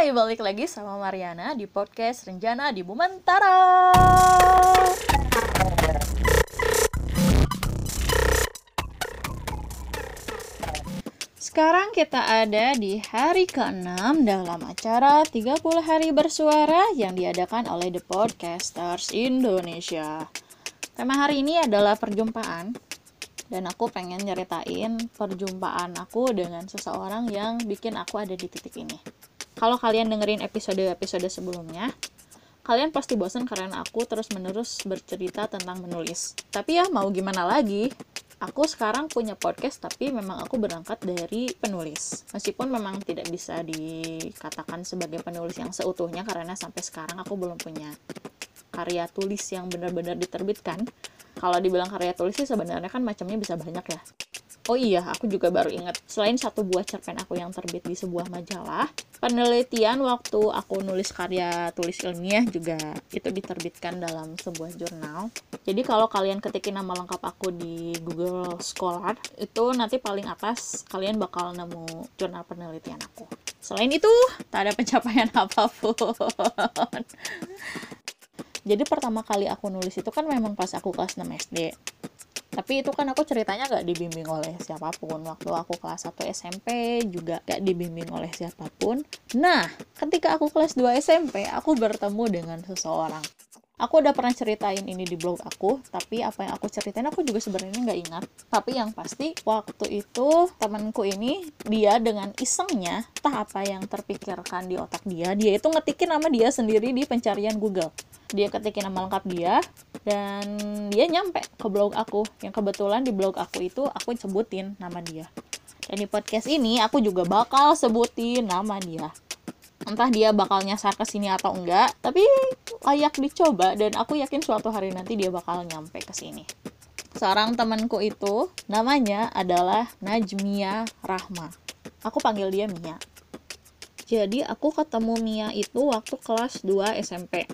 Hai, balik lagi sama Mariana di podcast Renjana di Bumentara. Sekarang kita ada di hari ke-6 dalam acara 30 hari bersuara yang diadakan oleh The Podcasters Indonesia. Tema hari ini adalah perjumpaan dan aku pengen nyeritain perjumpaan aku dengan seseorang yang bikin aku ada di titik ini. Kalau kalian dengerin episode-episode sebelumnya, kalian pasti bosan karena aku terus-menerus bercerita tentang menulis. Tapi ya mau gimana lagi, aku sekarang punya podcast tapi memang aku berangkat dari penulis. Meskipun memang tidak bisa dikatakan sebagai penulis yang seutuhnya karena sampai sekarang aku belum punya karya tulis yang benar-benar diterbitkan kalau dibilang karya tulis sih sebenarnya kan macamnya bisa banyak ya Oh iya, aku juga baru ingat. Selain satu buah cerpen aku yang terbit di sebuah majalah, penelitian waktu aku nulis karya tulis ilmiah juga itu diterbitkan dalam sebuah jurnal. Jadi kalau kalian ketikin nama lengkap aku di Google Scholar, itu nanti paling atas kalian bakal nemu jurnal penelitian aku. Selain itu, tak ada pencapaian apa pun. Jadi pertama kali aku nulis itu kan memang pas aku kelas 6 SD. Tapi itu kan aku ceritanya gak dibimbing oleh siapa pun. Waktu aku kelas 1 SMP juga gak dibimbing oleh siapa pun. Nah, ketika aku kelas 2 SMP, aku bertemu dengan seseorang aku udah pernah ceritain ini di blog aku tapi apa yang aku ceritain aku juga sebenarnya nggak ingat. Tapi yang pasti waktu itu temanku ini dia dengan isengnya entah apa yang terpikirkan di otak dia dia itu ngetikin nama dia sendiri di pencarian Google. Dia ketikin nama lengkap dia dan dia nyampe ke blog aku. Yang kebetulan di blog aku itu aku sebutin nama dia. Dan di podcast ini aku juga bakal sebutin nama dia entah dia bakal nyasar ke sini atau enggak tapi layak dicoba dan aku yakin suatu hari nanti dia bakal nyampe ke sini. Seorang temanku itu namanya adalah Najmia Rahma. Aku panggil dia Mia. Jadi aku ketemu Mia itu waktu kelas 2 SMP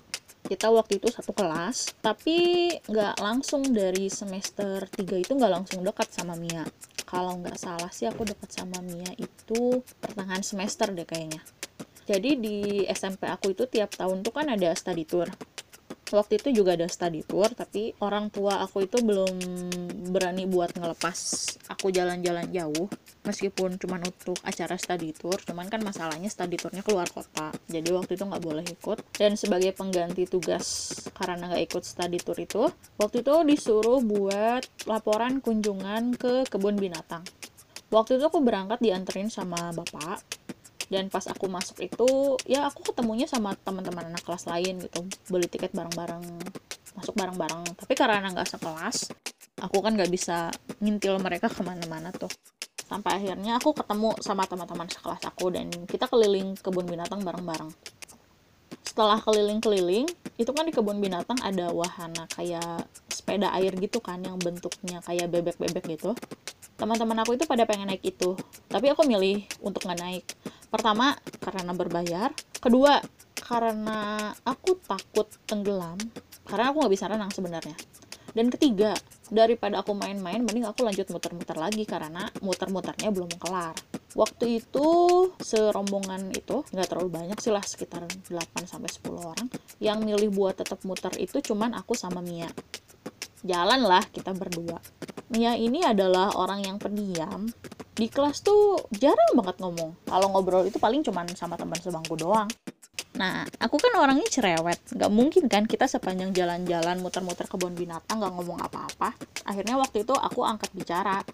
kita waktu itu satu kelas tapi nggak langsung dari semester 3 itu nggak langsung dekat sama Mia. Kalau nggak salah sih aku dekat sama Mia itu pertengahan semester deh kayaknya jadi di SMP aku itu tiap tahun tuh kan ada study tour. Waktu itu juga ada study tour tapi orang tua aku itu belum berani buat ngelepas aku jalan-jalan jauh meskipun cuma untuk acara study tour. Cuman kan masalahnya study tournya keluar kota jadi waktu itu nggak boleh ikut. Dan sebagai pengganti tugas karena nggak ikut study tour itu waktu itu disuruh buat laporan kunjungan ke kebun binatang. Waktu itu aku berangkat dianterin sama bapak dan pas aku masuk itu ya aku ketemunya sama teman-teman anak kelas lain gitu. Beli tiket bareng-bareng masuk bareng-bareng. Tapi karena nggak sekelas aku kan nggak bisa ngintil mereka ke mana-mana tuh. Sampai akhirnya aku ketemu sama teman-teman sekelas aku dan kita keliling kebun binatang bareng-bareng. Setelah keliling-keliling itu kan di kebun binatang ada wahana kayak sepeda air gitu kan yang bentuknya kayak bebek-bebek gitu. Teman-teman aku itu pada pengen naik itu. Tapi aku milih untuk nggak naik Pertama, karena berbayar. Kedua, karena aku takut tenggelam. Karena aku nggak bisa renang sebenarnya. Dan ketiga, daripada aku main-main, mending aku lanjut muter-muter lagi karena muter-muternya belum kelar. Waktu itu serombongan itu nggak terlalu banyak sih lah sekitar 8 sampai 10 orang. Yang milih buat tetap muter itu cuman aku sama Mia. Jalan lah kita berdua. Mia ini adalah orang yang pendiam di kelas tuh jarang banget ngomong. Kalau ngobrol itu paling cuman sama teman sebangku doang. Nah aku kan orangnya cerewet. Nggak mungkin kan kita sepanjang jalan-jalan muter-muter kebun binatang nggak ngomong apa-apa. Akhirnya waktu itu aku angkat bicara.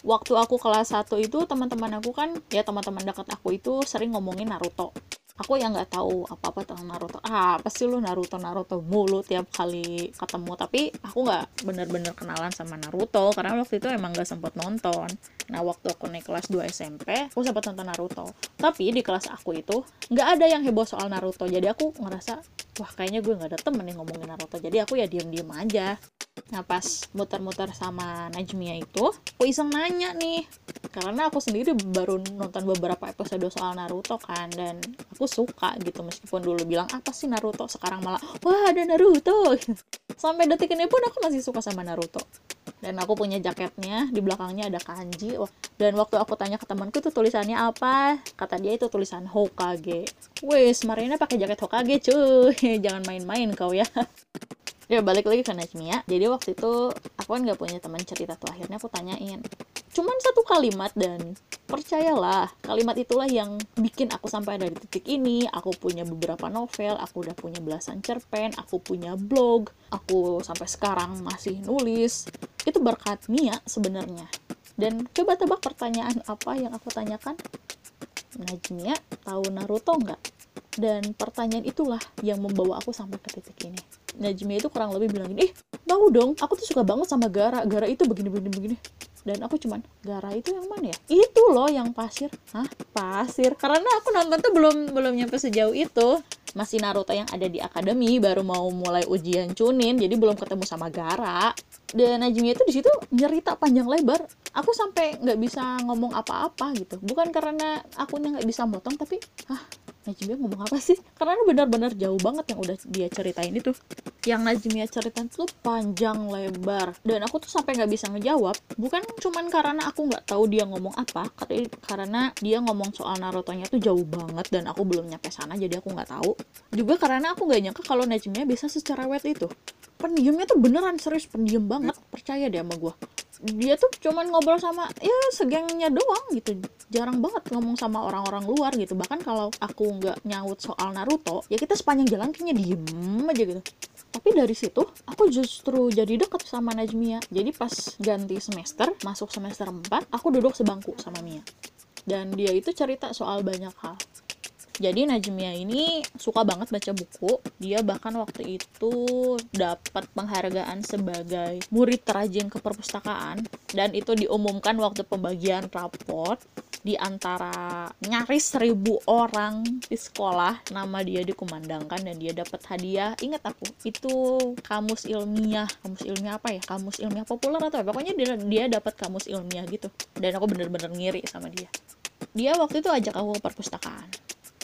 Waktu aku kelas 1 itu teman-teman aku kan ya teman-teman dekat aku itu sering ngomongin Naruto aku yang nggak tahu apa apa tentang Naruto. Ah apa sih lu Naruto Naruto mulu tiap kali ketemu. Tapi aku nggak bener-bener kenalan sama Naruto karena waktu itu emang nggak sempet nonton. Nah waktu aku naik kelas 2 SMP aku sempat nonton Naruto. Tapi di kelas aku itu nggak ada yang heboh soal Naruto. Jadi aku ngerasa wah kayaknya gue nggak ada temen nih ngomongin Naruto. Jadi aku ya diem-diem aja Nah pas muter-muter sama Najmia itu, aku iseng nanya nih. Karena aku sendiri baru nonton beberapa episode soal Naruto kan. Dan aku suka gitu meskipun dulu bilang apa sih Naruto. Sekarang malah, wah ada Naruto. Sampai detik ini pun aku masih suka sama Naruto. dan aku punya jaketnya di belakangnya ada kanji dan waktu aku tanya ke temanku itu tulisannya apa kata dia itu tulisan Hokage wes Marina pakai jaket Hokage cuy jangan main-main kau ya ya balik lagi ke Najmia jadi waktu itu aku kan nggak punya teman cerita tuh akhirnya aku tanyain. Cuman satu kalimat dan percayalah kalimat itulah yang bikin aku sampai ada di titik ini. Aku punya beberapa novel aku udah punya belasan cerpen aku punya blog aku sampai sekarang masih nulis. Itu berkat Mia sebenarnya. Dan coba tebak pertanyaan apa yang aku tanyakan. Najmia tahu Naruto nggak? Dan pertanyaan itulah yang membawa aku sampai ke titik ini Najmia itu kurang lebih bilang gini, eh tahu dong, aku tuh suka banget sama Gara, Gara itu begini begini begini. Dan aku cuman Gara itu yang mana ya? Itu loh yang pasir. Hah? Pasir. Karena aku nonton tuh belum belum nyampe sejauh itu. Masih Naruto yang ada di akademi baru mau mulai ujian Chunin jadi belum ketemu sama Gara. Dan Najmi itu di situ nyerita panjang lebar. Aku sampai nggak bisa ngomong apa-apa gitu. Bukan karena akunya nggak bisa motong tapi ah Najmia ngomong apa sih? Karena benar-benar jauh banget yang udah dia ceritain itu. Yang Najmia ceritain tuh panjang lebar dan aku tuh sampai nggak bisa ngejawab. Bukan cuman karena aku nggak tahu dia ngomong apa, karena dia ngomong soal Naruto-nya tuh jauh banget dan aku belum nyampe sana jadi aku nggak tahu. Juga karena aku nggak nyangka kalau Najmia bisa secara wet itu. Pendiamnya tuh beneran serius pendiam banget, percaya deh sama gue dia tuh cuman ngobrol sama ya segengnya doang gitu. Jarang banget ngomong sama orang-orang luar gitu. Bahkan kalau aku nggak nyaut soal Naruto ya kita sepanjang jalan kayaknya diem aja gitu. Tapi dari situ aku justru jadi deket sama Najmia jadi pas ganti semester masuk semester 4 aku duduk sebangku sama Mia. Dan dia itu cerita soal banyak hal jadi Najmia ini suka banget baca buku. Dia bahkan waktu itu dapat penghargaan sebagai murid terajin ke perpustakaan dan itu diumumkan waktu pembagian raport di antara nyaris seribu orang di sekolah. Nama dia dikumandangkan dan dia dapat hadiah. Ingat aku itu kamus ilmiah. Kamus ilmiah apa ya? Kamus ilmiah populer atau apa? Pokoknya dia dia dapat kamus ilmiah gitu. Dan aku bener-bener ngiri sama dia. Dia waktu itu ajak aku ke perpustakaan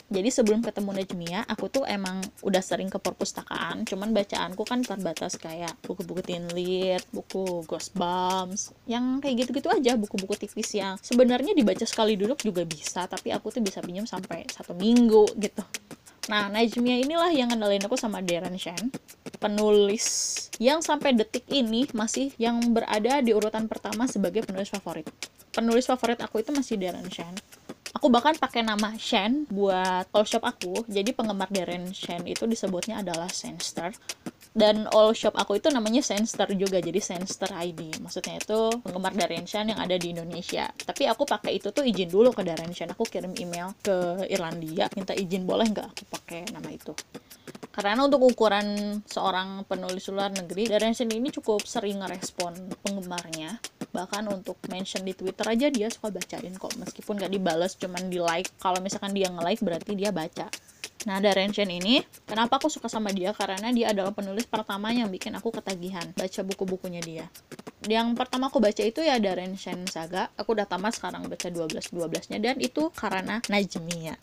jadi sebelum ketemu Najmia aku tuh emang udah sering ke perpustakaan cuman bacaanku kan terbatas kayak buku-buku teen lit buku ghost bombs yang kayak gitu-gitu aja buku-buku tipis yang sebenarnya dibaca sekali duduk juga bisa tapi aku tuh bisa pinjam sampai satu minggu gitu Nah, Najmia inilah yang kenalin aku sama Darren Shan, penulis yang sampai detik ini masih yang berada di urutan pertama sebagai penulis favorit. Penulis favorit aku itu masih Darren Shan aku bahkan pakai nama Shen buat all shop aku. Jadi penggemar Darren Shen itu disebutnya adalah Senster dan all shop aku itu namanya Senster juga jadi Senster ID maksudnya itu penggemar Darren Shen yang ada di Indonesia. Tapi aku pakai itu tuh izin dulu ke Darren Shen. Aku kirim email ke Irlandia minta izin boleh nggak aku pakai nama itu. Karena untuk ukuran seorang penulis luar negeri Darren Shen ini cukup sering ngerespon penggemarnya bahkan untuk mention di Twitter aja dia suka bacain kok meskipun gak dibales cuman di like kalau misalkan dia nge-like berarti dia baca Nah, Darren Shen ini, kenapa aku suka sama dia? Karena dia adalah penulis pertama yang bikin aku ketagihan baca buku-bukunya dia. Yang pertama aku baca itu ya Darren Shen Saga. Aku udah tamat sekarang baca 12-12-nya dan itu karena Najmiya.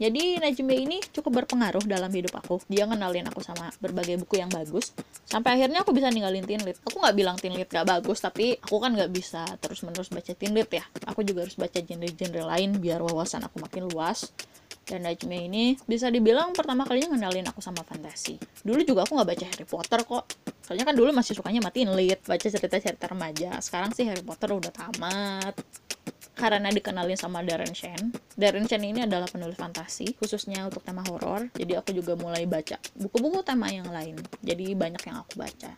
Jadi Najmi ini cukup berpengaruh dalam hidup aku. Dia ngenalin aku sama berbagai buku yang bagus. Sampai akhirnya aku bisa ninggalin teen lit. Aku nggak bilang teen lit gak bagus, tapi aku kan nggak bisa terus-menerus baca teen lit ya. Aku juga harus baca genre-genre lain biar wawasan aku makin luas. Dan Najmi ini bisa dibilang pertama kalinya ngenalin aku sama fantasi. Dulu juga aku nggak baca Harry Potter kok. Soalnya kan dulu masih sukanya matiin lit, baca cerita-cerita remaja. Sekarang sih Harry Potter udah tamat karena dikenalin sama Darren Shen. Darren Shen ini adalah penulis fantasi, khususnya untuk tema horor. Jadi aku juga mulai baca buku-buku tema yang lain. Jadi banyak yang aku baca.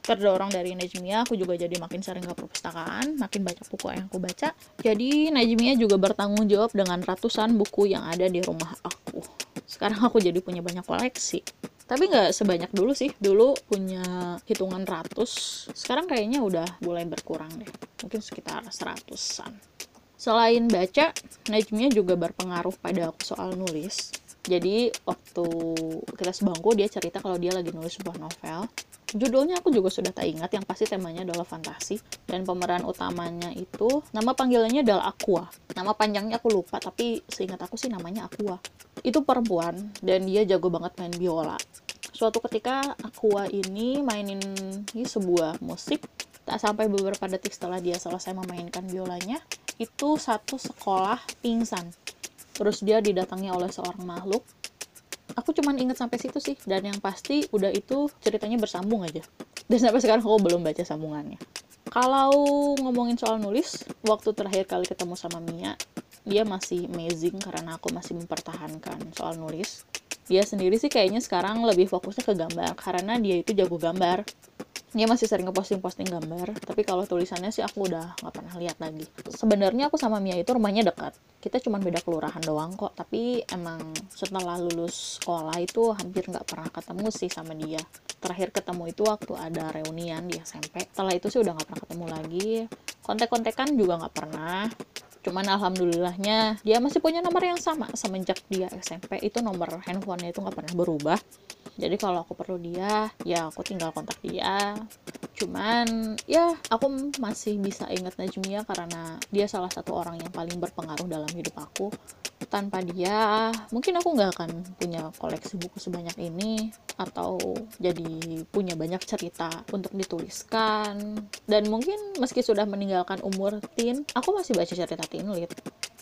Terdorong dari Najmia, aku juga jadi makin sering ke perpustakaan, makin banyak buku yang aku baca. Jadi Najmia juga bertanggung jawab dengan ratusan buku yang ada di rumah aku. Sekarang aku jadi punya banyak koleksi tapi nggak sebanyak dulu sih dulu punya hitungan ratus sekarang kayaknya udah mulai berkurang deh mungkin sekitar seratusan Selain baca, Najmia juga berpengaruh pada aku soal nulis. Jadi waktu kita sebangku dia cerita kalau dia lagi nulis sebuah novel. Judulnya aku juga sudah tak ingat, yang pasti temanya adalah fantasi. Dan pemeran utamanya itu, nama panggilannya adalah Aqua. Nama panjangnya aku lupa, tapi seingat aku sih namanya Aqua. Itu perempuan, dan dia jago banget main biola. Suatu ketika Aqua ini mainin ini sebuah musik tak sampai beberapa detik setelah dia selesai memainkan biolanya itu satu sekolah pingsan. Terus dia didatangi oleh seorang makhluk. Aku cuman inget sampai situ sih dan yang pasti udah itu ceritanya bersambung aja. Dan sampai sekarang aku belum baca sambungannya. Kalau ngomongin soal nulis waktu terakhir kali ketemu sama Mia dia masih amazing karena aku masih mempertahankan soal nulis. Dia sendiri sih kayaknya sekarang lebih fokusnya ke gambar karena dia itu jago gambar dia masih sering ngeposting-posting gambar tapi kalau tulisannya sih aku udah nggak pernah lihat lagi. Sebenarnya aku sama Mia itu rumahnya dekat. Kita cuma beda kelurahan doang kok tapi emang setelah lulus sekolah itu hampir nggak pernah ketemu sih sama dia. Terakhir ketemu itu waktu ada reunian di SMP setelah itu sih udah nggak pernah ketemu lagi. Kontek-kontekan juga nggak pernah. Cuman alhamdulillahnya dia masih punya nomor yang sama. Semenjak dia SMP itu nomor handphonenya itu nggak pernah berubah jadi kalau aku perlu dia ya aku tinggal kontak dia. Cuman ya aku masih bisa ingat Najmia karena dia salah satu orang yang paling berpengaruh dalam hidup aku. Tanpa dia mungkin aku nggak akan punya koleksi buku sebanyak ini atau jadi punya banyak cerita untuk dituliskan. Dan mungkin meski sudah meninggalkan umur teen aku masih baca cerita teen lit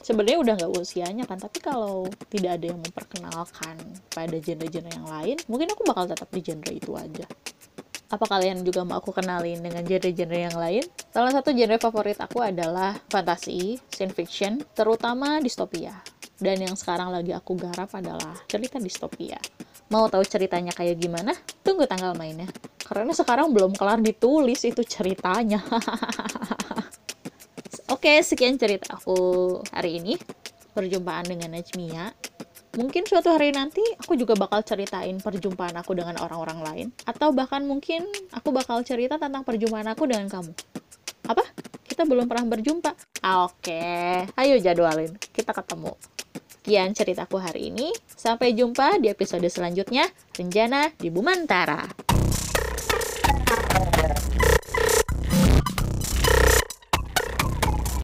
sebenarnya udah nggak usianya kan tapi kalau tidak ada yang memperkenalkan pada genre-genre yang lain mungkin aku bakal tetap di genre itu aja apa kalian juga mau aku kenalin dengan genre-genre yang lain? Salah satu genre favorit aku adalah fantasi, science fiction, terutama distopia. Dan yang sekarang lagi aku garap adalah cerita distopia. Mau tahu ceritanya kayak gimana? Tunggu tanggal mainnya. Karena sekarang belum kelar ditulis itu ceritanya. Oke, sekian cerita aku hari ini. Perjumpaan dengan Najmia. Mungkin suatu hari nanti aku juga bakal ceritain perjumpaan aku dengan orang-orang lain. Atau bahkan mungkin aku bakal cerita tentang perjumpaan aku dengan kamu. Apa? Kita belum pernah berjumpa. Oke, ayo jadwalin. Kita ketemu. Sekian ceritaku hari ini. Sampai jumpa di episode selanjutnya. Renjana di Bumantara.